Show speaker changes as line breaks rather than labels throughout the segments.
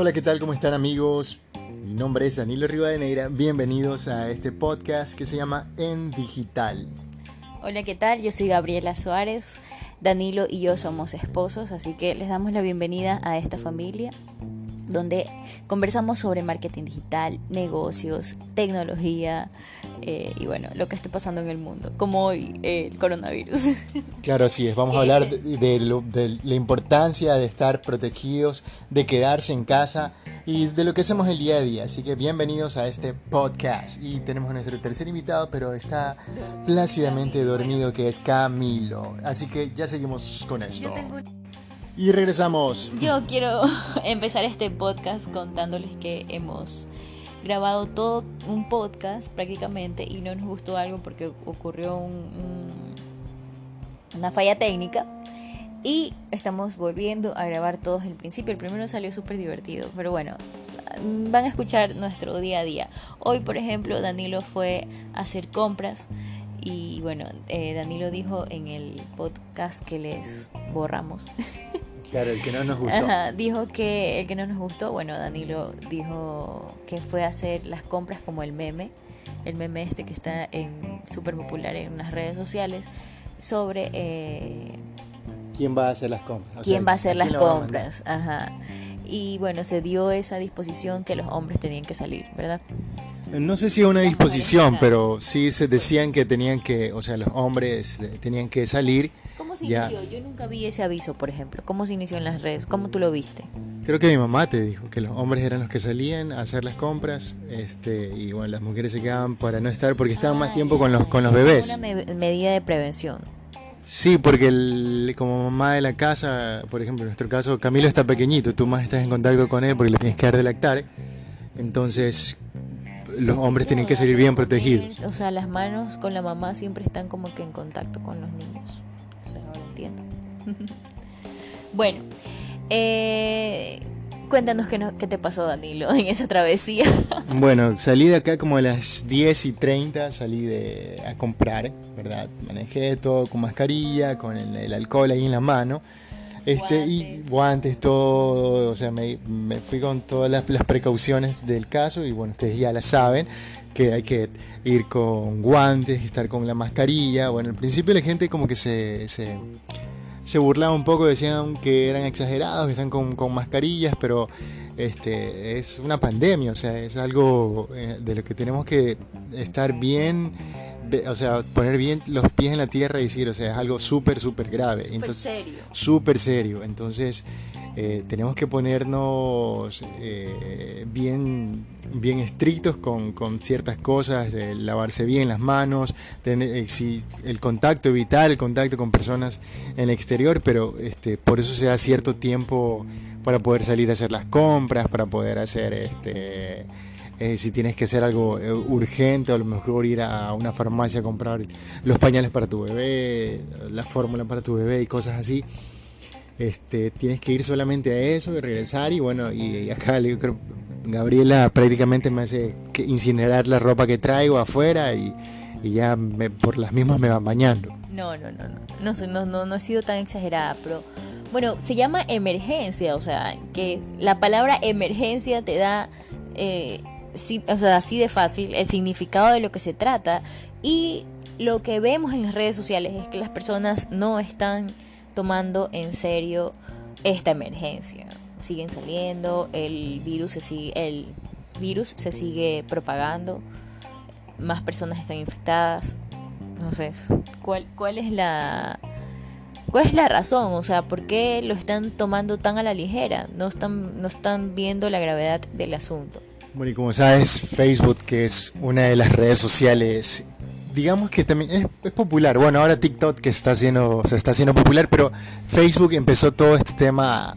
Hola, ¿qué tal? ¿Cómo están amigos? Mi nombre es Danilo Rivadeneira. Bienvenidos a este podcast que se llama En Digital.
Hola, ¿qué tal? Yo soy Gabriela Suárez. Danilo y yo somos esposos, así que les damos la bienvenida a esta familia donde conversamos sobre marketing digital, negocios, tecnología eh, y bueno, lo que esté pasando en el mundo, como hoy el coronavirus.
Claro, así es. Vamos a hablar de, la importancia de estar protegidos, de quedarse en casa y de lo que hacemos el día a día. Así que bienvenidos a este podcast. Y tenemos a nuestro tercer invitado, pero está plácidamente dormido, que es Camilo. Así que ya seguimos con esto. Y regresamos.
Yo quiero empezar este podcast contándoles que hemos grabado todo un podcast prácticamente y no nos gustó algo porque ocurrió una falla técnica y estamos volviendo a grabar todos el principio. El primero salió súper divertido, pero bueno, van a escuchar nuestro día a día. Hoy, por ejemplo, Danilo fue a hacer compras y bueno, eh, Danilo dijo en el podcast que les borramos.
Claro, el que no nos gustó.
dijo que el que no nos gustó, bueno, Danilo dijo que fue a hacer las compras como el meme, el meme este que está en súper popular en unas redes sociales, sobre... Eh,
¿Quién va a hacer las compras?
¿Quién va a hacer las compras? Ajá. Y bueno, se dio esa disposición que los hombres tenían que salir, ¿verdad?
No sé si una disposición, pero sí se decían que tenían que, o sea, los hombres tenían que salir
¿Cómo se inició? Yo nunca vi ese aviso, por ejemplo. ¿Cómo se inició en las redes? ¿Cómo tú lo viste?
Creo que mi mamá te dijo que los hombres eran los que salían a hacer las compras este, y bueno, las mujeres se quedaban para no estar porque estaban más tiempo con los, con los bebés.
Una medida de prevención.
Sí, porque el, como mamá de la casa, por ejemplo, en nuestro caso, Camilo está pequeñito, tú más estás en contacto con él porque le tienes que dar de lactar. Entonces, los hombres tienen que salir bien protegidos.
O sea, las manos con la mamá siempre están como que en contacto con los niños. bueno, eh, cuéntanos qué, qué, te pasó, Danilo, en esa travesía.
bueno, salí de acá como a las 10 y 30, salí de, a comprar, ¿verdad? Manejé todo con mascarilla, con el, alcohol ahí en la mano. Este, y guantes, todo, o sea, me, fui con todas las, las, precauciones del caso y bueno, ustedes ya la saben que hay que ir con guantes, estar con la mascarilla. Bueno, al principio la gente como que se, se, burlaba un poco, decían que eran exagerados, que están con, con, mascarillas, pero este es una pandemia, o sea, es algo eh, de lo que tenemos que estar bien o sea, poner bien los pies en la tierra y decir, o sea, es algo súper, súper grave.
Súper serio.
Súper serio. Entonces, eh, tenemos que ponernos eh, bien, bien estrictos con, con ciertas cosas, eh, lavarse bien las manos, tener, si, el contacto, evitar el contacto con personas en el exterior, pero este, por eso se da cierto tiempo para poder salir a hacer las compras, para poder hacer este si tienes que hacer algo urgente, o a lo mejor ir a una farmacia a comprar los pañales para tu bebé, la fórmula para tu bebé y cosas así. Este, tienes que ir solamente a eso y regresar y bueno, y acá yo creo, Gabriela prácticamente me hace incinerar la ropa que traigo afuera y, ya por las mismas me van bañando.
No, no, no, no, no, no, no, no ha sido tan exagerada, pero bueno, se llama emergencia, o sea, que la palabra emergencia te da, eh, o sea, así de fácil, el significado de lo que se trata y lo que vemos en las redes sociales es que las personas no están tomando en serio esta emergencia. Siguen saliendo, el virus se sigue, el virus se sigue propagando, más personas están infectadas. Sé, ¿cuál, cuál es la ¿Cuál es la razón? O sea, ¿por qué lo están tomando tan a la ligera? No están, no están viendo la gravedad del asunto.
Bueno, y como sabes, Facebook, que es una de las redes sociales digamos que también es, popular. Bueno, ahora TikTok que está siendo, se está haciendo popular, pero Facebook empezó todo este tema,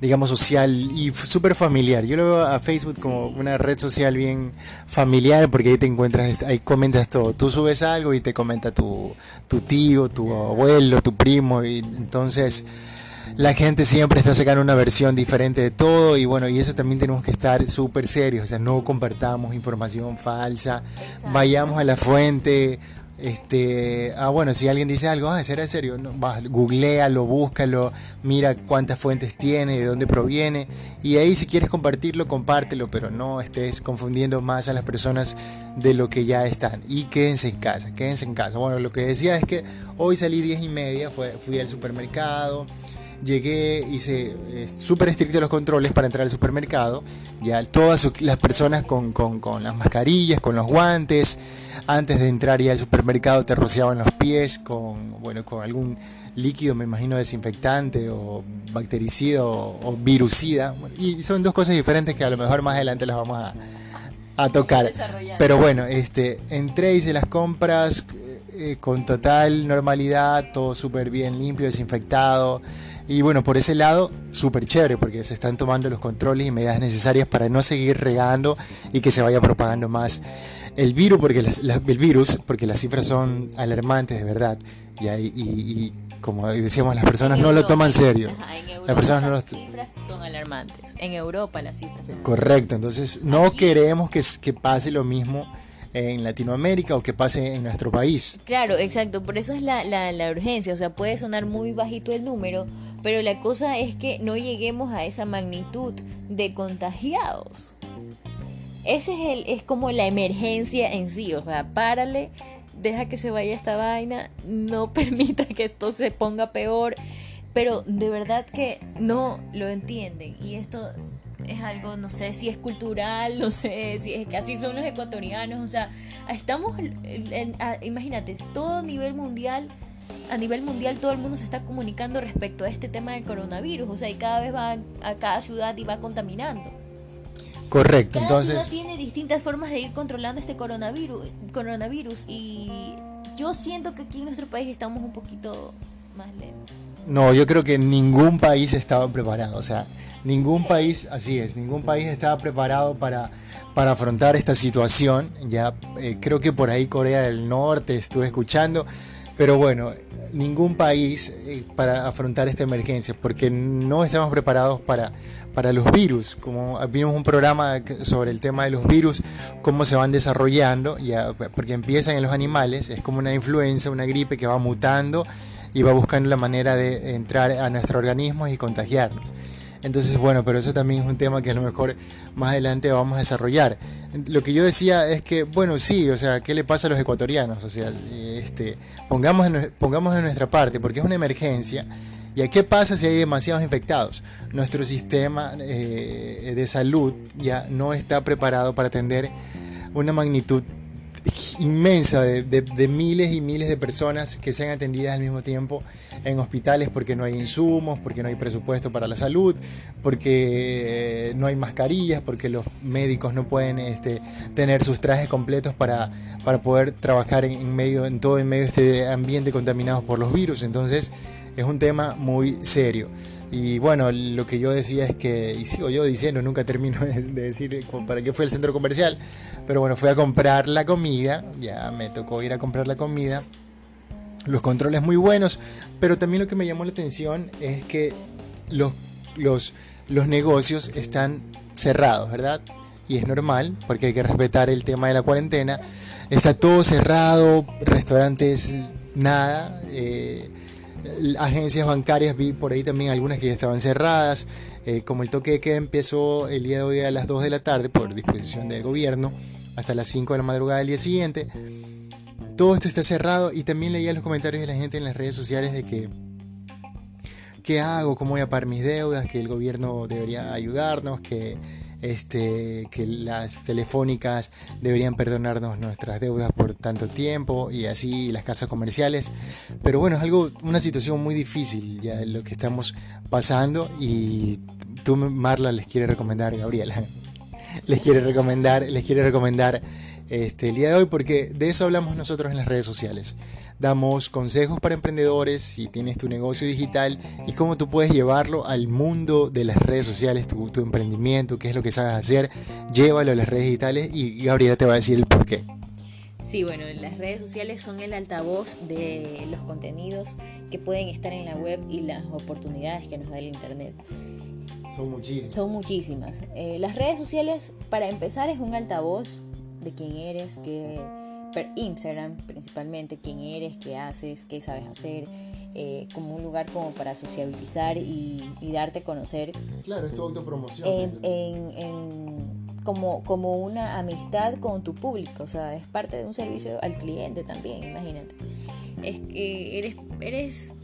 digamos, social y súper familiar. Yo lo veo a Facebook como una red social bien familiar porque ahí te encuentras, ahí comentas todo. Tú subes algo y te comenta tu, tu tío, tu abuelo, tu primo, y entonces la gente siempre está sacando una versión diferente de todo y bueno, y eso también tenemos que estar súper serios, o sea, no compartamos información falsa, vayamos a la fuente, Este, ah, bueno, si alguien dice algo, ah, ¿será serio? No, va, googlealo, búscalo, mira cuántas fuentes tiene, de dónde proviene. Y ahí si quieres compartirlo, compártelo, pero no estés confundiendo más a las personas de lo que ya están. Y quédense en casa, quédense en casa. Bueno, lo que decía es que hoy salí 10 y media, fui al supermercado llegué, hice eh, súper estrictos los controles para entrar al supermercado. Ya todas las personas con, las mascarillas, con los guantes. Antes de entrar ya al supermercado te rociaban los pies con, bueno, con algún líquido, me imagino, desinfectante o bactericida o, virucida. Y son dos cosas diferentes que a lo mejor más adelante las vamos a, a tocar. Pero bueno, este, entré, hice las compras eh, con total normalidad, todo súper bien limpio, desinfectado. Y bueno, por ese lado, súper chévere, porque se están tomando los controles y medidas necesarias para no seguir regando y que se vaya propagando más el virus, porque las, el virus, porque las cifras son alarmantes de verdad. Y, y, como decíamos, las personas no lo toman serio.
las personas no las cifras son alarmantes. En Europa las cifras son
Correcto, entonces no queremos que, que pase lo mismo en Latinoamérica o que pase en nuestro país.
Claro, exacto, por eso es la, la, la, urgencia, o sea, puede sonar muy bajito el número, pero la cosa es que no lleguemos a esa magnitud de contagiados. Ese es, el, es como la emergencia en sí, o sea, párale, deja que se vaya esta vaina, no permita que esto se ponga peor, pero de verdad que no lo entienden y esto es algo, no sé si es cultural, no sé si es que así son los ecuatorianos, o sea, estamos, en, imagínate, todo nivel mundial, a nivel mundial todo el mundo se está comunicando respecto a este tema del coronavirus, o sea, y cada vez va a cada ciudad y va contaminando.
Correcto,
cada
entonces...
Ciudad tiene distintas formas de ir controlando este coronavirus, coronavirus y yo siento que aquí en nuestro país estamos un poquito más lentos.
No, yo creo que ningún país estaba preparado, o sea, ningún país, así es, ningún país estaba preparado para, para afrontar esta situación. Ya eh, creo que por ahí Corea del Norte estuve escuchando, pero bueno, ningún país eh, para afrontar esta emergencia, porque no estamos preparados para, para los virus. Como vimos un programa sobre el tema de los virus, cómo se van desarrollando, ya, porque empiezan en los animales, es como una influenza, una gripe que va mutando y va buscando la manera de entrar a nuestro organismo y contagiarnos. Entonces, bueno, pero eso también es un tema que a lo mejor más adelante vamos a desarrollar. Lo que yo decía es que, bueno, sí, o sea, ¿qué le pasa a los ecuatorianos? O sea, este, pongamos, en, pongamos en nuestra parte, porque es una emergencia. ¿Y qué pasa si hay demasiados infectados? Nuestro sistema eh, de salud ya no está preparado para atender una magnitud inmensa de, miles y miles de personas que sean atendidas al mismo tiempo en hospitales porque no hay insumos, porque no hay presupuesto para la salud, porque no hay mascarillas, porque los médicos no pueden este, tener sus trajes completos para, para poder trabajar en, medio, en todo en medio de este ambiente contaminado por los virus. Entonces es un tema muy serio. Y bueno, lo que yo decía es que, y sigo yo diciendo, nunca termino de, decir para qué fue el centro comercial, pero bueno, fui a comprar la comida, ya me tocó ir a comprar la comida, los controles muy buenos, pero también lo que me llamó la atención es que los, los, los negocios están cerrados, ¿verdad? Y es normal, porque hay que respetar el tema de la cuarentena. Está todo cerrado, restaurantes, nada. Eh, agencias bancarias, vi por ahí también algunas que ya estaban cerradas, eh, como el toque de queda empezó el día de hoy a las 2 de la tarde por disposición del gobierno, hasta las 5 de la madrugada del día siguiente. Todo esto está cerrado y también leía los comentarios de la gente en las redes sociales de que ¿qué hago? ¿Cómo voy a pagar mis deudas? Que el gobierno debería ayudarnos, que este, que las telefónicas deberían perdonarnos nuestras deudas por tanto tiempo y así las casas comerciales. Pero bueno, es algo, una situación muy difícil ya lo que estamos pasando y tú, Marla, les quiere recomendar, Gabriela, les quiere recomendar, les quiere recomendar este, el día de hoy porque de eso hablamos nosotros en las redes sociales damos consejos para emprendedores si tienes tu negocio digital y cómo tú puedes llevarlo al mundo de las redes sociales, tu, emprendimiento, qué es lo que sabes hacer, llévalo a las redes digitales y Gabriela te va a decir el por qué.
Sí, bueno, las redes sociales son el altavoz de los contenidos que pueden estar en la web y las oportunidades que nos da el Internet.
Son muchísimas.
Son muchísimas. Eh, las redes sociales, para empezar, es un altavoz de quién eres, Instagram principalmente, quién eres, qué haces, qué sabes hacer, eh, como un lugar como para sociabilizar y, darte a conocer.
Claro, es tu autopromoción.
En, como, como una amistad con tu público, o sea, es parte de un servicio al cliente también, imagínate. Es que eres, eres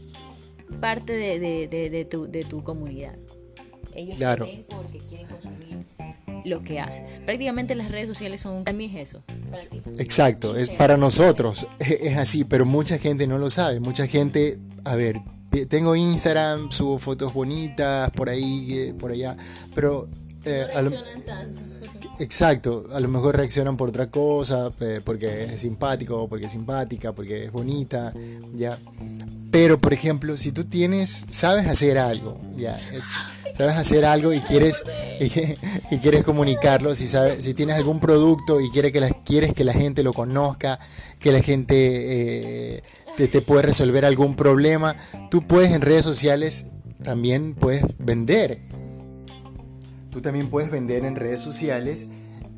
parte de, tu, de tu comunidad. Ellos claro. porque quieren consumir lo que haces. Prácticamente las redes sociales son también eso.
Exacto, es para nosotros, es, así, pero mucha gente no lo sabe. Mucha gente, a ver, tengo Instagram, subo fotos bonitas por ahí, eh, por allá, pero...
Eh, reaccionan tanto.
Exacto, a lo mejor reaccionan por otra cosa, porque es simpático, porque es simpática, porque es bonita, ya. Pero, por ejemplo, si tú tienes, sabes hacer algo, ya, eh, sabes hacer algo y quieres y, quieres comunicarlo, si sabes, si tienes algún producto y quieres que la, quieres que la gente lo conozca, que la gente eh, te, te puede resolver algún problema, tú puedes en redes sociales también puedes vender. Tú también puedes vender en redes sociales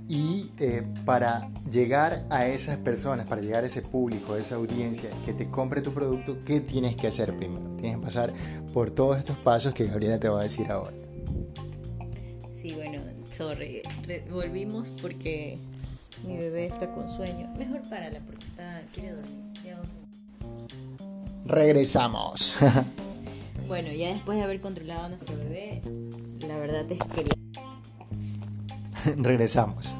y eh, para llegar a esas personas, para llegar a ese público, a esa audiencia que te compre tu producto, ¿qué tienes que hacer primero? Tienes que pasar por todos estos pasos que Gabriela te va a decir ahora.
Sí, bueno, sorry, volvimos porque mi bebé está con sueño. Mejor párala porque está, quiere dormir.
Regresamos.
bueno, ya después de haber controlado a nuestro bebé, la verdad es que
Regresamos.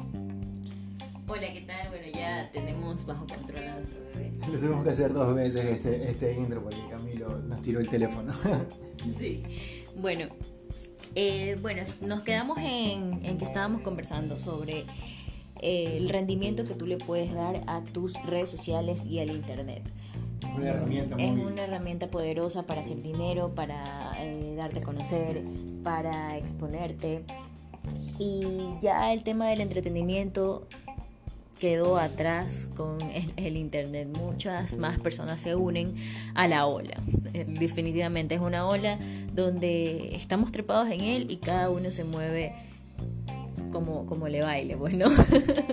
Hola, ¿qué tal? Bueno, ya tenemos bajo control a nuestro bebé.
Lo tuvimos que hacer dos veces este, este intro porque Camilo nos tiró el teléfono.
sí. Bueno, eh, bueno, nos quedamos en, en, que estábamos conversando sobre eh, el rendimiento que tú le puedes dar a tus redes sociales y al internet.
Una herramienta muy...
Es una herramienta poderosa para hacer dinero, para eh, darte a conocer, para exponerte, y ya el tema del entretenimiento quedó atrás con el, internet. Muchas más personas se unen a la ola. Eh, definitivamente es una ola donde estamos trepados en él y cada uno se mueve como, como le baile, bueno.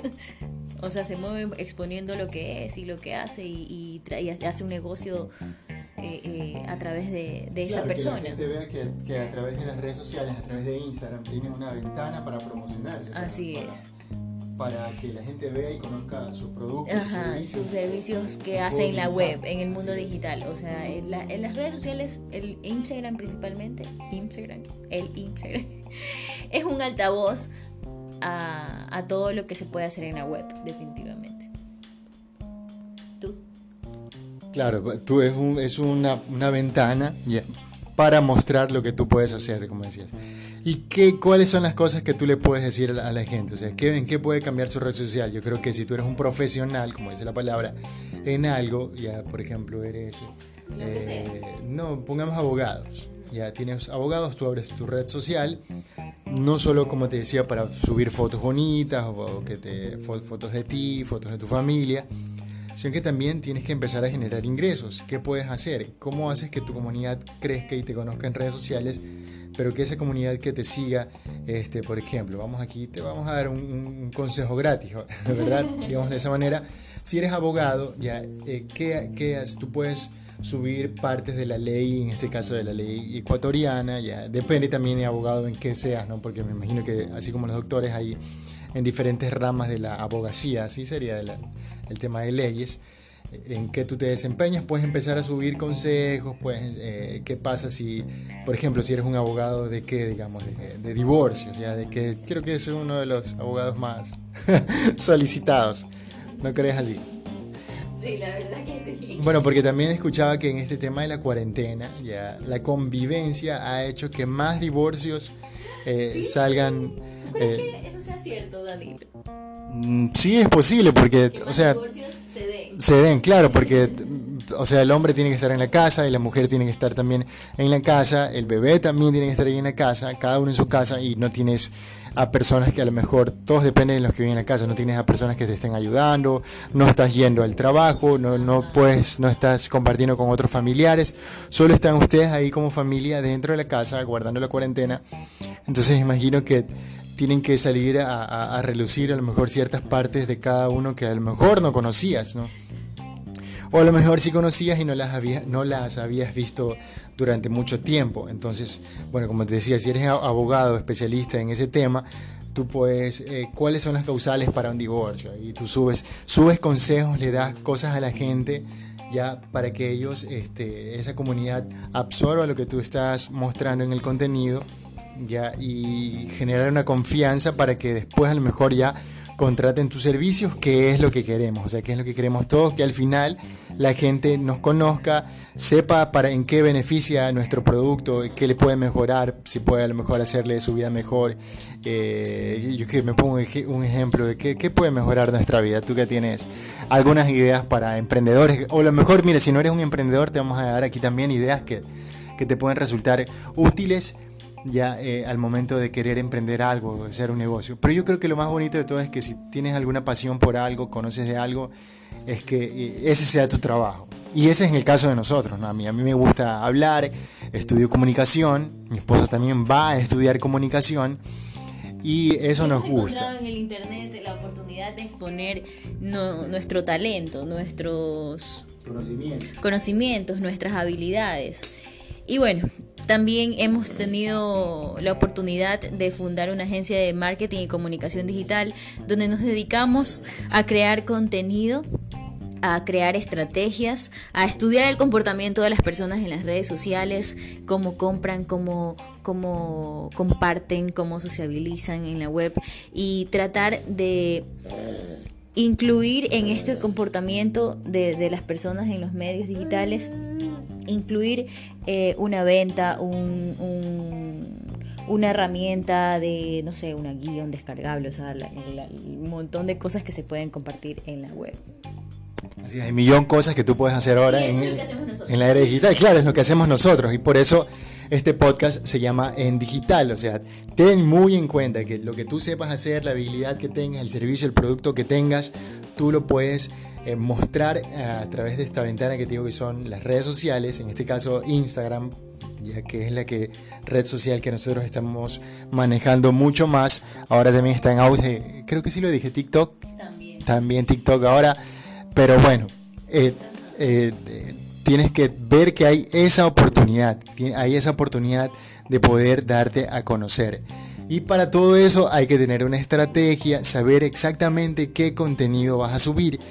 o sea, se mueve exponiendo lo que es y lo que hace y, y hace un negocio eh, eh, a través de, esa persona.
Que la gente vea que, a través de las redes sociales, a través de Instagram, tiene una ventana para promocionarse.
Así es.
Para que la gente vea y conozca sus productos.
Ajá, sus servicios, que hace en la web, en el mundo digital. O sea, en, las redes sociales, el Instagram principalmente, Instagram, el Instagram, es un altavoz a, a todo lo que se puede hacer en la web, definitivamente.
Claro, tú es, un, es una, ventana para mostrar lo que tú puedes hacer, como decías. ¿Y qué, cuáles son las cosas que tú le puedes decir a la, gente? O sea, ¿qué, ¿en qué puede cambiar su red social? Yo creo que si tú eres un profesional, como dice la palabra, en algo, ya por ejemplo eres...
Eh,
no, pongamos abogados. Ya tienes abogados, tú abres tu red social, no solo como te decía para subir fotos bonitas o, que te fotos de ti, fotos de tu familia, sino que también tienes que empezar a generar ingresos. ¿Qué puedes hacer? ¿Cómo haces que tu comunidad crezca y te conozca en redes sociales? Pero que esa comunidad que te siga, este, por ejemplo, vamos aquí, te vamos a dar un, consejo gratis, de verdad, digamos de esa manera. Si eres abogado, ya, eh, ¿qué, ¿qué? Tú puedes subir partes de la ley, en este caso de la ley ecuatoriana, ya depende también de abogado en qué seas, ¿no? Porque me imagino que así como los doctores hay en diferentes ramas de la abogacía, así sería el tema de leyes, en que tú te desempeñas, puedes empezar a subir consejos, pues, eh, qué pasa si, por ejemplo, si eres un abogado de qué, digamos, de, de divorcios, ya, de que creo que es uno de los abogados más solicitados, ¿no crees así?
Sí, la verdad que sí.
Bueno, porque también escuchaba que en este tema de la cuarentena, ya, la convivencia ha hecho que más divorcios eh, salgan...
Eh, sea cierto, David.
Mm, sí, es posible, porque, o sea,
se den.
se den, claro, porque, o sea, el hombre tiene que estar en la casa y la mujer tiene que estar también en la casa, el bebé también tiene que estar ahí en la casa, cada uno en su casa y no tienes a personas que a lo mejor, todos dependen de los que viven en la casa, no tienes a personas que te estén ayudando, no estás yendo al trabajo, no, no, puedes, no estás compartiendo con otros familiares, solo están ustedes ahí como familia dentro de la casa, guardando la cuarentena. Entonces imagino que tienen que salir a, relucir a lo mejor ciertas partes de cada uno que a lo mejor no conocías, ¿no? O a lo mejor sí conocías y no las, no las habías visto durante mucho tiempo. Entonces, bueno, como te decía, si eres abogado, especialista en ese tema, tú puedes, eh, cuáles son las causales para un divorcio. Y tú subes, subes consejos, le das cosas a la gente ya para que ellos, este, esa comunidad absorba lo que tú estás mostrando en el contenido ya y generar una confianza para que después a lo mejor ya contraten tus servicios, que es lo que queremos, o sea, que es lo que queremos todos, que al final la gente nos conozca, sepa para en qué beneficia nuestro producto, qué le puede mejorar, si puede a lo mejor hacerle su vida mejor. Eh, yo que me pongo un ejemplo de qué, qué, puede mejorar nuestra vida. Tú que tienes algunas ideas para emprendedores, o a lo mejor, mire, si no eres un emprendedor, te vamos a dar aquí también ideas que, que te pueden resultar útiles ya eh, al momento de querer emprender algo, hacer un negocio. Pero yo creo que lo más bonito de todo es que si tienes alguna pasión por algo, conoces de algo, es que eh, ese sea tu trabajo. Y ese es en el caso de nosotros, ¿no? A mí, a mí me gusta hablar, estudio comunicación, mi esposa también va a estudiar comunicación y eso nos gusta.
en el internet la oportunidad de exponer nuestro talento, nuestros
conocimientos.
conocimientos, nuestras habilidades. Y bueno, también hemos tenido la oportunidad de fundar una agencia de marketing y comunicación digital donde nos dedicamos a crear contenido a crear estrategias, a estudiar el comportamiento de las personas en las redes sociales, cómo compran, cómo, cómo comparten, cómo sociabilizan en la web y tratar de incluir en este comportamiento de, de las personas en los medios digitales incluir eh, una venta, un, una herramienta de, no sé, una guía, un descargable, o sea, un montón de cosas que se pueden compartir en la web.
Así hay un millón de cosas que tú puedes hacer ahora en, en, la era digital. Claro, es lo que hacemos nosotros y por eso este podcast se llama En Digital. O sea, ten muy en cuenta que lo que tú sepas hacer, la habilidad que tengas, el servicio, el producto que tengas, tú lo puedes eh, mostrar eh, a través de esta ventana que te digo que son las redes sociales, en este caso Instagram, ya que es la que red social que nosotros estamos manejando mucho más. Ahora también está en auge, creo que sí lo dije, TikTok. También, TikTok ahora. Pero bueno, eh, tienes que ver que hay esa oportunidad, hay esa oportunidad de poder darte a conocer. Y para todo eso hay que tener una estrategia, saber exactamente qué contenido vas a subir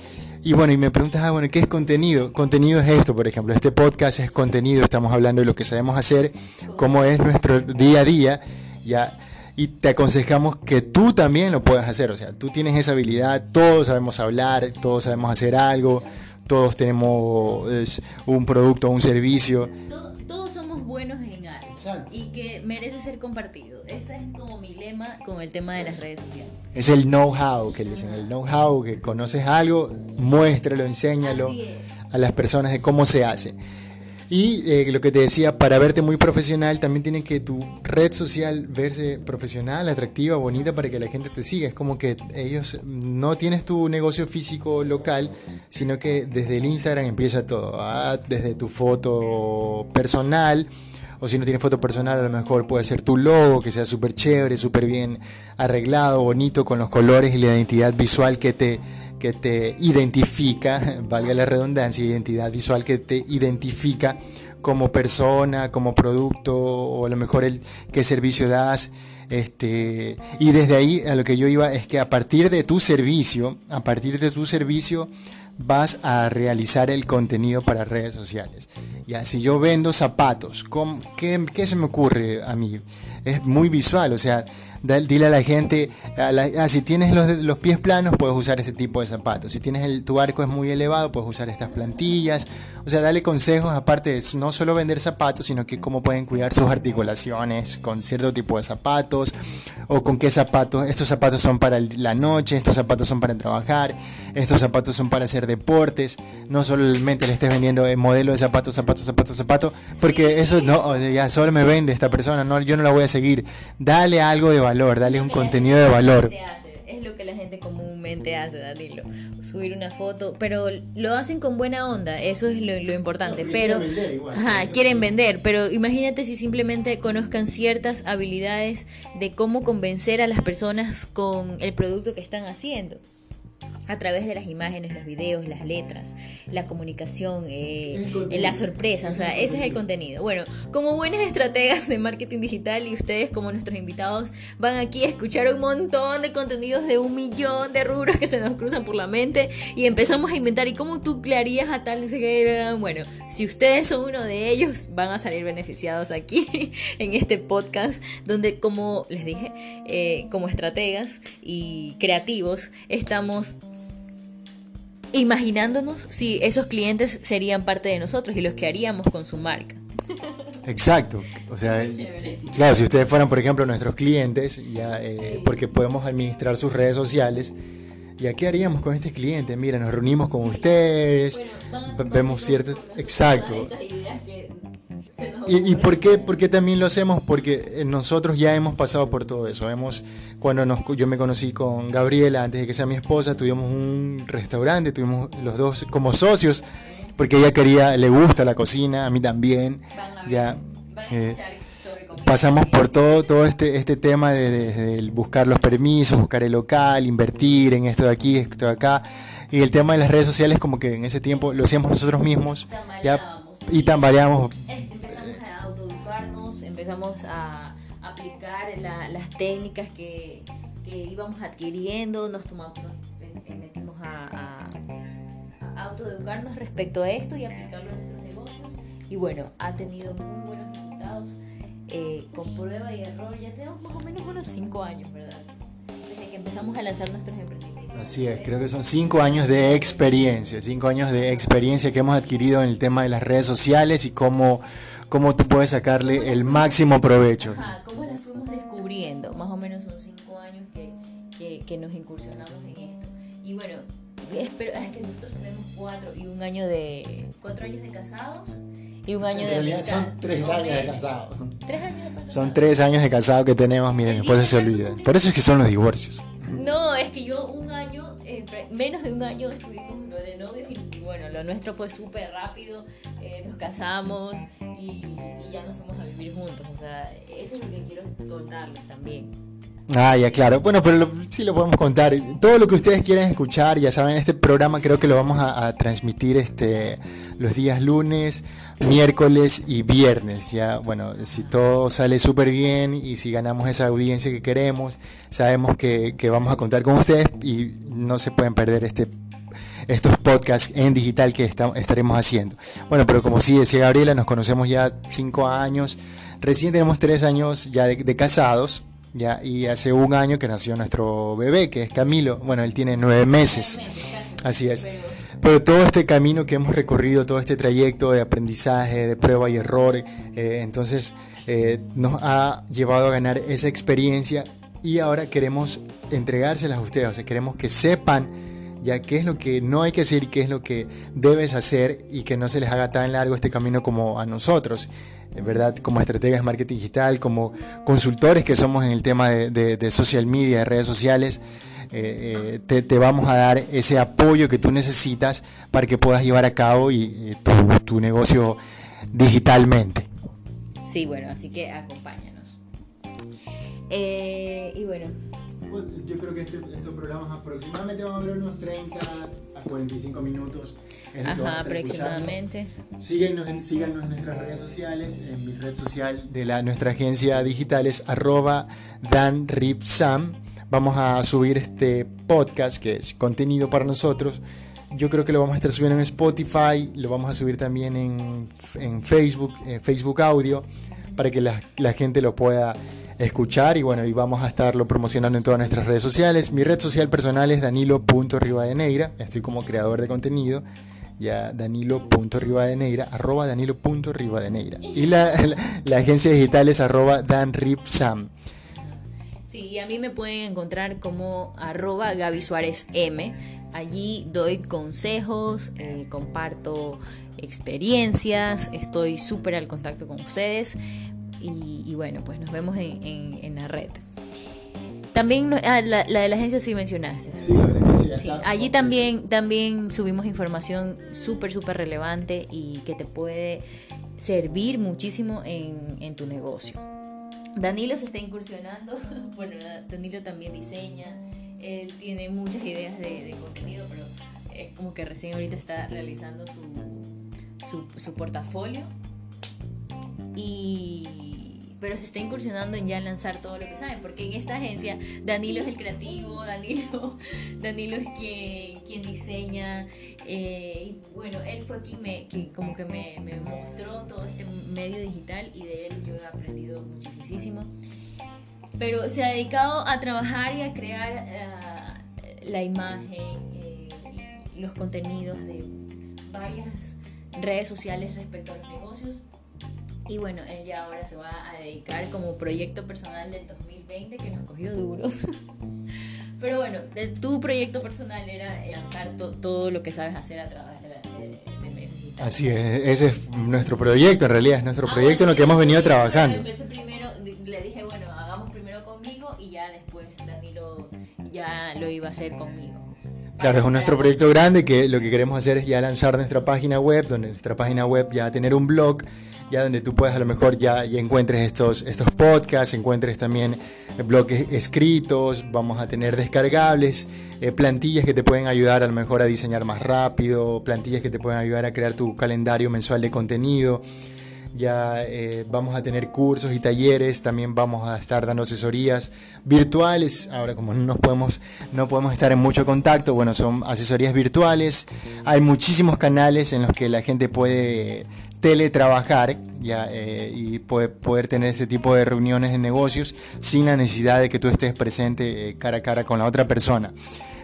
y bueno, y me preguntas, ah, bueno, ¿qué es contenido? Contenido es esto, por ejemplo, este podcast es contenido, estamos hablando de lo que sabemos hacer, cómo es nuestro día a día, ya, y te aconsejamos que tú también lo puedas hacer, o sea, tú tienes esa habilidad, todos sabemos hablar, todos sabemos hacer algo, todos tenemos un producto un servicio.
Todos somos buenos en algo y que merece ser compartido. Ese es como mi lema con el tema de las redes sociales.
Es el know-how que dicen, el know-how, que conoces algo, muéstralo, enséñalo a las personas de cómo se hace. Y eh, lo que te decía, para verte muy profesional, también tiene que tu red social verse profesional, atractiva, bonita para que la gente te siga. Es como que ellos no tienes tu negocio físico local, sino que desde el Instagram empieza todo. Ah, desde tu foto personal o si no tienes foto personal, a lo mejor puede ser tu logo, que sea súper chévere, súper bien arreglado, bonito, con los colores y la identidad visual que te, que te identifica, valga la redundancia, identidad visual que te identifica como persona, como producto, o a lo mejor el qué servicio das. Este, y desde ahí a lo que yo iba es que a partir de tu servicio, a partir de tu servicio, vas a realizar el contenido para redes sociales. Ya, si yo vendo zapatos, ¿qué, ¿qué, se me ocurre a mí? Es muy visual, o sea, dile a la gente, ah, si tienes los, los, pies planos, puedes usar este tipo de zapatos. Si tienes el, tu arco es muy elevado, puedes usar estas plantillas. O sea, dale consejos, aparte de no solo vender zapatos, sino que cómo pueden cuidar sus articulaciones con cierto tipo de zapatos, o con qué zapatos, estos zapatos son para la noche, estos zapatos son para trabajar, estos zapatos son para hacer deportes. No solamente le estés vendiendo el modelo de zapatos, zapatos, zapatos, zapatos, porque eso no, ya solo me vende esta persona, no, yo no la voy a seguir. Dale algo de valor, dale un contenido de valor.
Es lo que la gente comúnmente hace, Danilo. Subir una foto, pero lo hacen con buena onda, eso es lo, importante. pero quieren vender, ajá, quieren vender, pero imagínate si simplemente conozcan ciertas habilidades de cómo convencer a las personas con el producto que están haciendo a través de las imágenes, los videos, las letras, la comunicación, eh, la sorpresa, o sea, ese es el contenido. Bueno, como buenas estrategas de marketing digital y ustedes como nuestros invitados van aquí a escuchar un montón de contenidos de un millón de rubros que se nos cruzan por la mente y empezamos a inventar y cómo tú crearías a tal, bueno, si ustedes son uno de ellos, van a salir beneficiados aquí en este podcast donde como les dije, eh, como estrategas y creativos estamos imaginándonos si esos clientes serían parte de nosotros y los que haríamos con su marca.
Exacto, o sea, claro, si ustedes fueran, por ejemplo, nuestros clientes, ya, eh, porque podemos administrar sus redes sociales, ¿ya qué haríamos con este cliente? Mira, nos reunimos con ustedes, vemos ciertas, exacto, ¿Y, y por, qué, por, qué, también lo hacemos? Porque eh, nosotros ya hemos pasado por todo eso. Hemos, cuando nos, yo me conocí con Gabriela, antes de que sea mi esposa, tuvimos un restaurante, tuvimos los dos como socios, porque ella quería, le gusta la cocina, a mí también. Ya, eh, pasamos por todo, todo este, este tema de, buscar los permisos, buscar el local, invertir en esto de aquí, esto de acá. Y el tema de las redes sociales, como que en ese tiempo lo hacíamos nosotros mismos. Ya, y tambaleamos
empezamos a aplicar las técnicas que, íbamos adquiriendo, nos, tomamos, nos metimos a, autoeducarnos respecto a esto y aplicarlo en nuestros negocios. Y bueno, ha tenido muy buenos resultados. Eh, con prueba y error, ya tenemos más o menos unos 5 años, ¿verdad? Desde que empezamos a lanzar nuestros emprendimientos.
Así es, creo que son 5 años de experiencia, 5 años de experiencia que hemos adquirido en el tema de las redes sociales y cómo cómo tú puedes sacarle el máximo provecho.
Ajá, cómo las fuimos descubriendo. Más o menos son cinco años que, que, nos incursionamos en esto. Y bueno, espero, es que nosotros tenemos cuatro y un año de. cuatro años de casados y un año de amistad.
Son tres años de casados.
Tres años de.
Son tres años de casado que tenemos, miren, después se olvida. Por eso es que son los divorcios.
No, es que yo menos de un año estuvimos lo de novios y bueno, lo nuestro fue súper rápido, eh, nos casamos y, ya nos fuimos a vivir juntos. O sea, eso es lo que quiero contarles también.
Ah, ya, claro. Bueno, pero sí lo podemos contar. Todo lo que ustedes quieran escuchar, ya saben, este programa creo que lo vamos a, transmitir este los días lunes, miércoles y viernes. Ya, bueno, si todo sale súper bien y si ganamos esa audiencia que queremos, sabemos que, que vamos a contar con ustedes y no se pueden perder este estos podcasts en digital que estaremos haciendo. Bueno, pero como sí decía Gabriela, nos conocemos ya cinco años, recién tenemos tres años ya de, casados, ya, y hace un año que nació nuestro bebé, que es Camilo, bueno, él tiene nueve meses, así es. Pero todo este camino que hemos recorrido, todo este trayecto de aprendizaje, de prueba y error, eh, entonces eh, nos ha llevado a ganar esa experiencia y ahora queremos entregárselas a ustedes, o sea, queremos que sepan ya qué es lo que no hay que hacer y qué es lo que debes hacer y que no se les haga tan largo este camino como a nosotros, ¿verdad? Como estrategas de marketing digital, como consultores que somos en el tema de, social media, de redes sociales. Eh, eh, te, vamos a dar ese apoyo que tú necesitas para que puedas llevar a cabo y, tu, negocio digitalmente.
Sí, bueno, así que acompáñanos. Eh, y bueno,
yo creo que este, estos programas aproximadamente van a durar unos 30 a 45 minutos.
Ajá, aproximadamente.
Síguenos en, síganos en nuestras redes sociales. En mi red social de la, nuestra agencia digital es arroba danripsam. Vamos a subir este podcast que es contenido para nosotros. Yo creo que lo vamos a estar subiendo en Spotify, lo vamos a subir también en, en Facebook, en Facebook Audio, para que la, la gente lo pueda escuchar y bueno, y vamos a estarlo promocionando en todas nuestras redes sociales. Mi red social personal es danilo.rivadeneira, estoy como creador de contenido, ya danilo.rivadeneira, arroba danilo.rivadeneira. Y la, la, agencia digital es arroba danripsam.
Sí, a mí me pueden encontrar como arroba Gaby Suárez M. Allí doy consejos, eh, comparto experiencias, estoy súper al contacto con ustedes y, bueno, pues nos vemos en, la red. También ah, la, de la agencia sí mencionaste.
Sí, la agencia
sí, allí también, también subimos información súper, súper relevante y que te puede servir muchísimo en, en tu negocio. Danilo se está incursionando, bueno, Danilo también diseña, él tiene muchas ideas de, contenido, pero es como que recién ahorita está realizando su, su, portafolio. Y, pero se está incursionando en ya lanzar todo lo que sabe, porque en esta agencia Danilo es el creativo, Danilo, Danilo es quien, quien diseña, eh, y bueno, él fue quien me, como que me, me, mostró todo este medio digital y de él yo he aprendido muchísimo. Pero se ha dedicado a trabajar y a crear eh, la imagen, eh, los contenidos de varias redes sociales respecto a los negocios. Y bueno, él ya ahora se va a dedicar como proyecto personal del 2020 que nos cogió duro. Pero bueno, tu proyecto personal era lanzar todo lo que sabes hacer a través de, la, de,
Así es, ese es nuestro proyecto, en realidad es nuestro ah, proyecto en lo que hemos venido trabajando.
Empecé primero, le dije, bueno, hagamos primero conmigo y ya después Danilo ya lo iba a hacer conmigo.
Claro, es nuestro proyecto grande que lo que queremos hacer es ya lanzar nuestra página web, donde nuestra página web ya tener un blog ya donde tú puedes a lo mejor ya, ya encuentres estos, estos podcasts, encuentres también bloques escritos, vamos a tener descargables, eh, plantillas que te pueden ayudar a lo mejor a diseñar más rápido, plantillas que te pueden ayudar a crear tu calendario mensual de contenido. Ya eh, vamos a tener cursos y talleres, también vamos a estar dando asesorías virtuales. Ahora como no nos podemos, no podemos estar en mucho contacto, bueno, son asesorías virtuales. Hay muchísimos canales en los que la gente puede teletrabajar ya, eh, y poder, tener este tipo de reuniones de negocios sin la necesidad de que tú estés presente eh, cara a cara con la otra persona.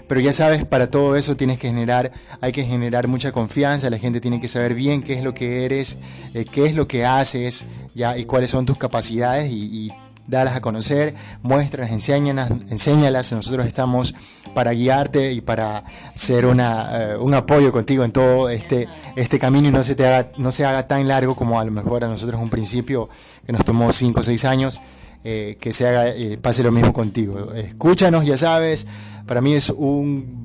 Pero ya sabes, para todo eso tienes que generar, hay que generar mucha confianza, la gente tiene que saber bien qué es lo que eres, eh, qué es lo que haces, ya, y cuáles son tus capacidades y dalas a conocer, muestras, enséñalas, enséñalas. Nosotros estamos para guiarte y para ser una, eh, un apoyo contigo en todo este, este camino y no se, te haga, no se haga tan largo como a lo mejor a nosotros un principio que nos tomó 5 o 6 años. Eh, que se haga, eh, pase lo mismo contigo. Escúchanos, ya sabes, para mí es un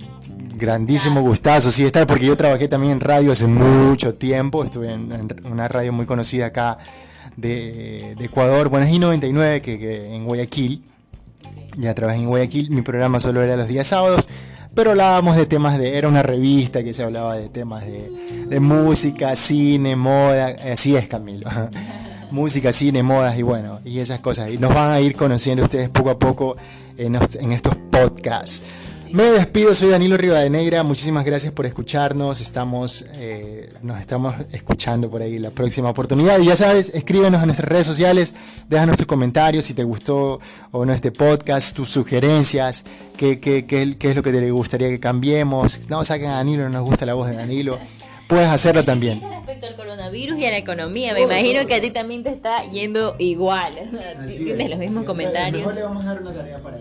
grandísimo gustazo, sí, estar, porque yo trabajé también en radio hace mucho tiempo, estuve en una radio muy conocida acá de, Ecuador, bueno, es I99 que, en Guayaquil, ya trabajé en Guayaquil, mi programa solo era los días sábados, pero hablábamos de temas de, era una revista que se hablaba de temas de, música, cine, moda, así es Camilo. música, cine, modas y bueno, y esas cosas. Y nos van a ir conociendo ustedes poco a poco en, en estos podcasts. Me despido, soy Danilo Rivadenegra, muchísimas gracias por escucharnos, estamos, eh, nos estamos escuchando por ahí la próxima oportunidad y ya sabes, escríbenos en nuestras redes sociales, déjanos tus comentarios si te gustó o no este podcast, tus sugerencias, qué, qué, qué, qué es lo que te gustaría que cambiemos, no saquen a Danilo, no nos gusta la voz de Danilo puedes hacerlo también.
Respecto al coronavirus y a la economía, me imagino que a ti también te está yendo igual. Tienes los mismos comentarios.
Mejor le vamos a dar una tarea para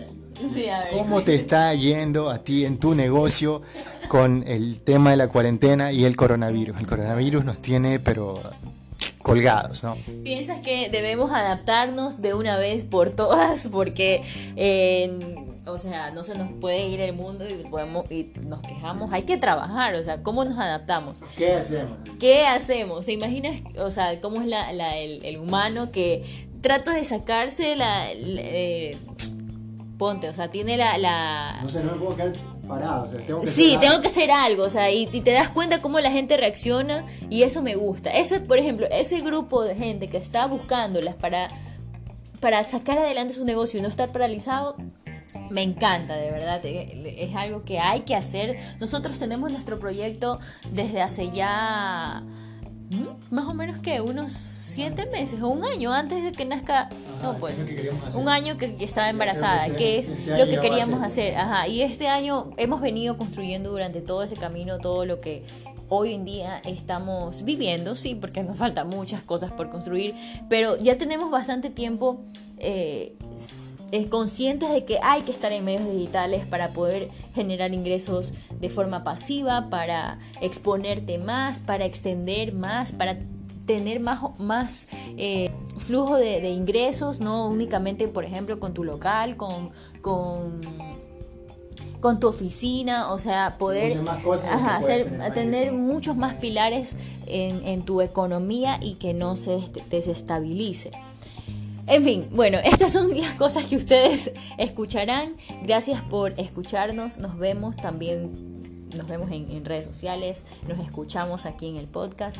¿Cómo te está yendo a ti en tu negocio con el tema de la cuarentena y el coronavirus? El coronavirus nos tiene, pero colgados, ¿no?
¿Piensas que debemos adaptarnos de una vez por todas? Porque, o sea, no se nos puede ir el mundo y, podemos, y nos quejamos. Hay que trabajar, o sea, ¿cómo nos adaptamos?
¿Qué hacemos?
¿Qué hacemos? ¿Te imaginas, o sea, cómo es la, el, humano que trata de sacarse la... Eh, ponte, o sea, tiene la... la...
No sé, no me puedo quedar parado, o sea, tengo que
Sí, tengo que hacer algo, o sea, y, te das cuenta cómo la gente reacciona y eso me gusta. Ese, por ejemplo, ese grupo de gente que está buscándolas para, para sacar adelante su negocio y no estar paralizado, me encanta, de verdad, eh, es algo que hay que hacer. Nosotros tenemos nuestro proyecto desde hace ya más o menos que unos siete meses o un año antes de que nazca, no pues, un año que, estaba embarazada, que es este lo que queríamos hacer. Ajá, y este año hemos venido construyendo durante todo ese camino todo lo que hoy en día estamos viviendo, sí, porque nos faltan muchas cosas por construir, pero ya tenemos bastante tiempo eh, conscientes de que hay que estar en medios digitales para poder generar ingresos de forma pasiva, para exponerte más, para extender más, para tener más, más eh, flujo de, ingresos, no únicamente, por ejemplo, con tu local, con, con, con tu oficina, o sea, poder hacer, tener, muchos más pilares en, en tu economía y que no se desestabilice. En fin, bueno, estas son las cosas que ustedes escucharán. Gracias por escucharnos. Nos vemos también nos vemos en, redes sociales, nos escuchamos aquí en el podcast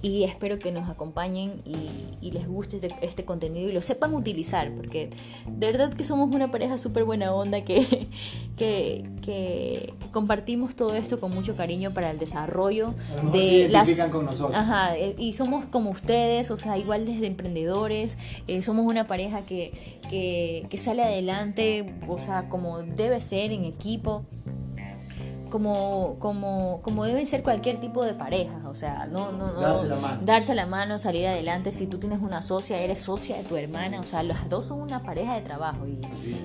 y espero que nos acompañen y, les guste este, este, contenido y lo sepan utilizar, porque de verdad que somos una pareja súper buena onda que, que, compartimos todo esto con mucho cariño para el desarrollo
de las... Con nosotros.
Ajá, eh, y somos como ustedes, o sea, igual desde emprendedores, eh, somos una pareja que, que sale adelante, o sea, como debe ser en equipo como, como, como deben ser cualquier tipo de pareja, o sea, no, no, no
darse la mano.
darse la mano, salir adelante, si tú tienes una socia, eres socia de tu hermana, o sea, las dos son una pareja de trabajo y,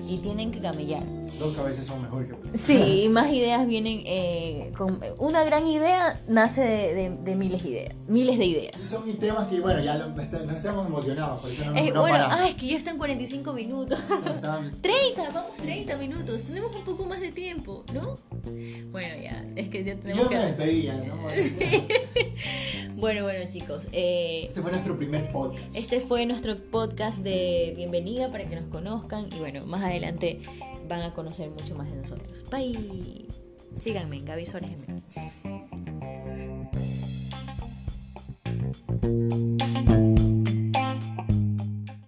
y tienen que camellar.
Dos cabezas son mejor que
Sí, más ideas vienen, eh, con una gran idea nace de, de, miles de ideas, miles de ideas.
Son temas que, bueno, ya nos estamos emocionados, por eso no,
eh, Bueno, ah, es que ya están 45 minutos. 30, vamos 30 minutos, tenemos un poco más de tiempo, ¿no? Bueno, ya, es que ya tenemos
Yo
que...
me despedía, ¿no?
Bueno, bueno, chicos. Eh,
este fue nuestro primer podcast.
Este fue nuestro podcast de bienvenida para que nos conozcan. Y bueno, más adelante van a conocer mucho más de nosotros. Bye. Síganme en Gaby Suárez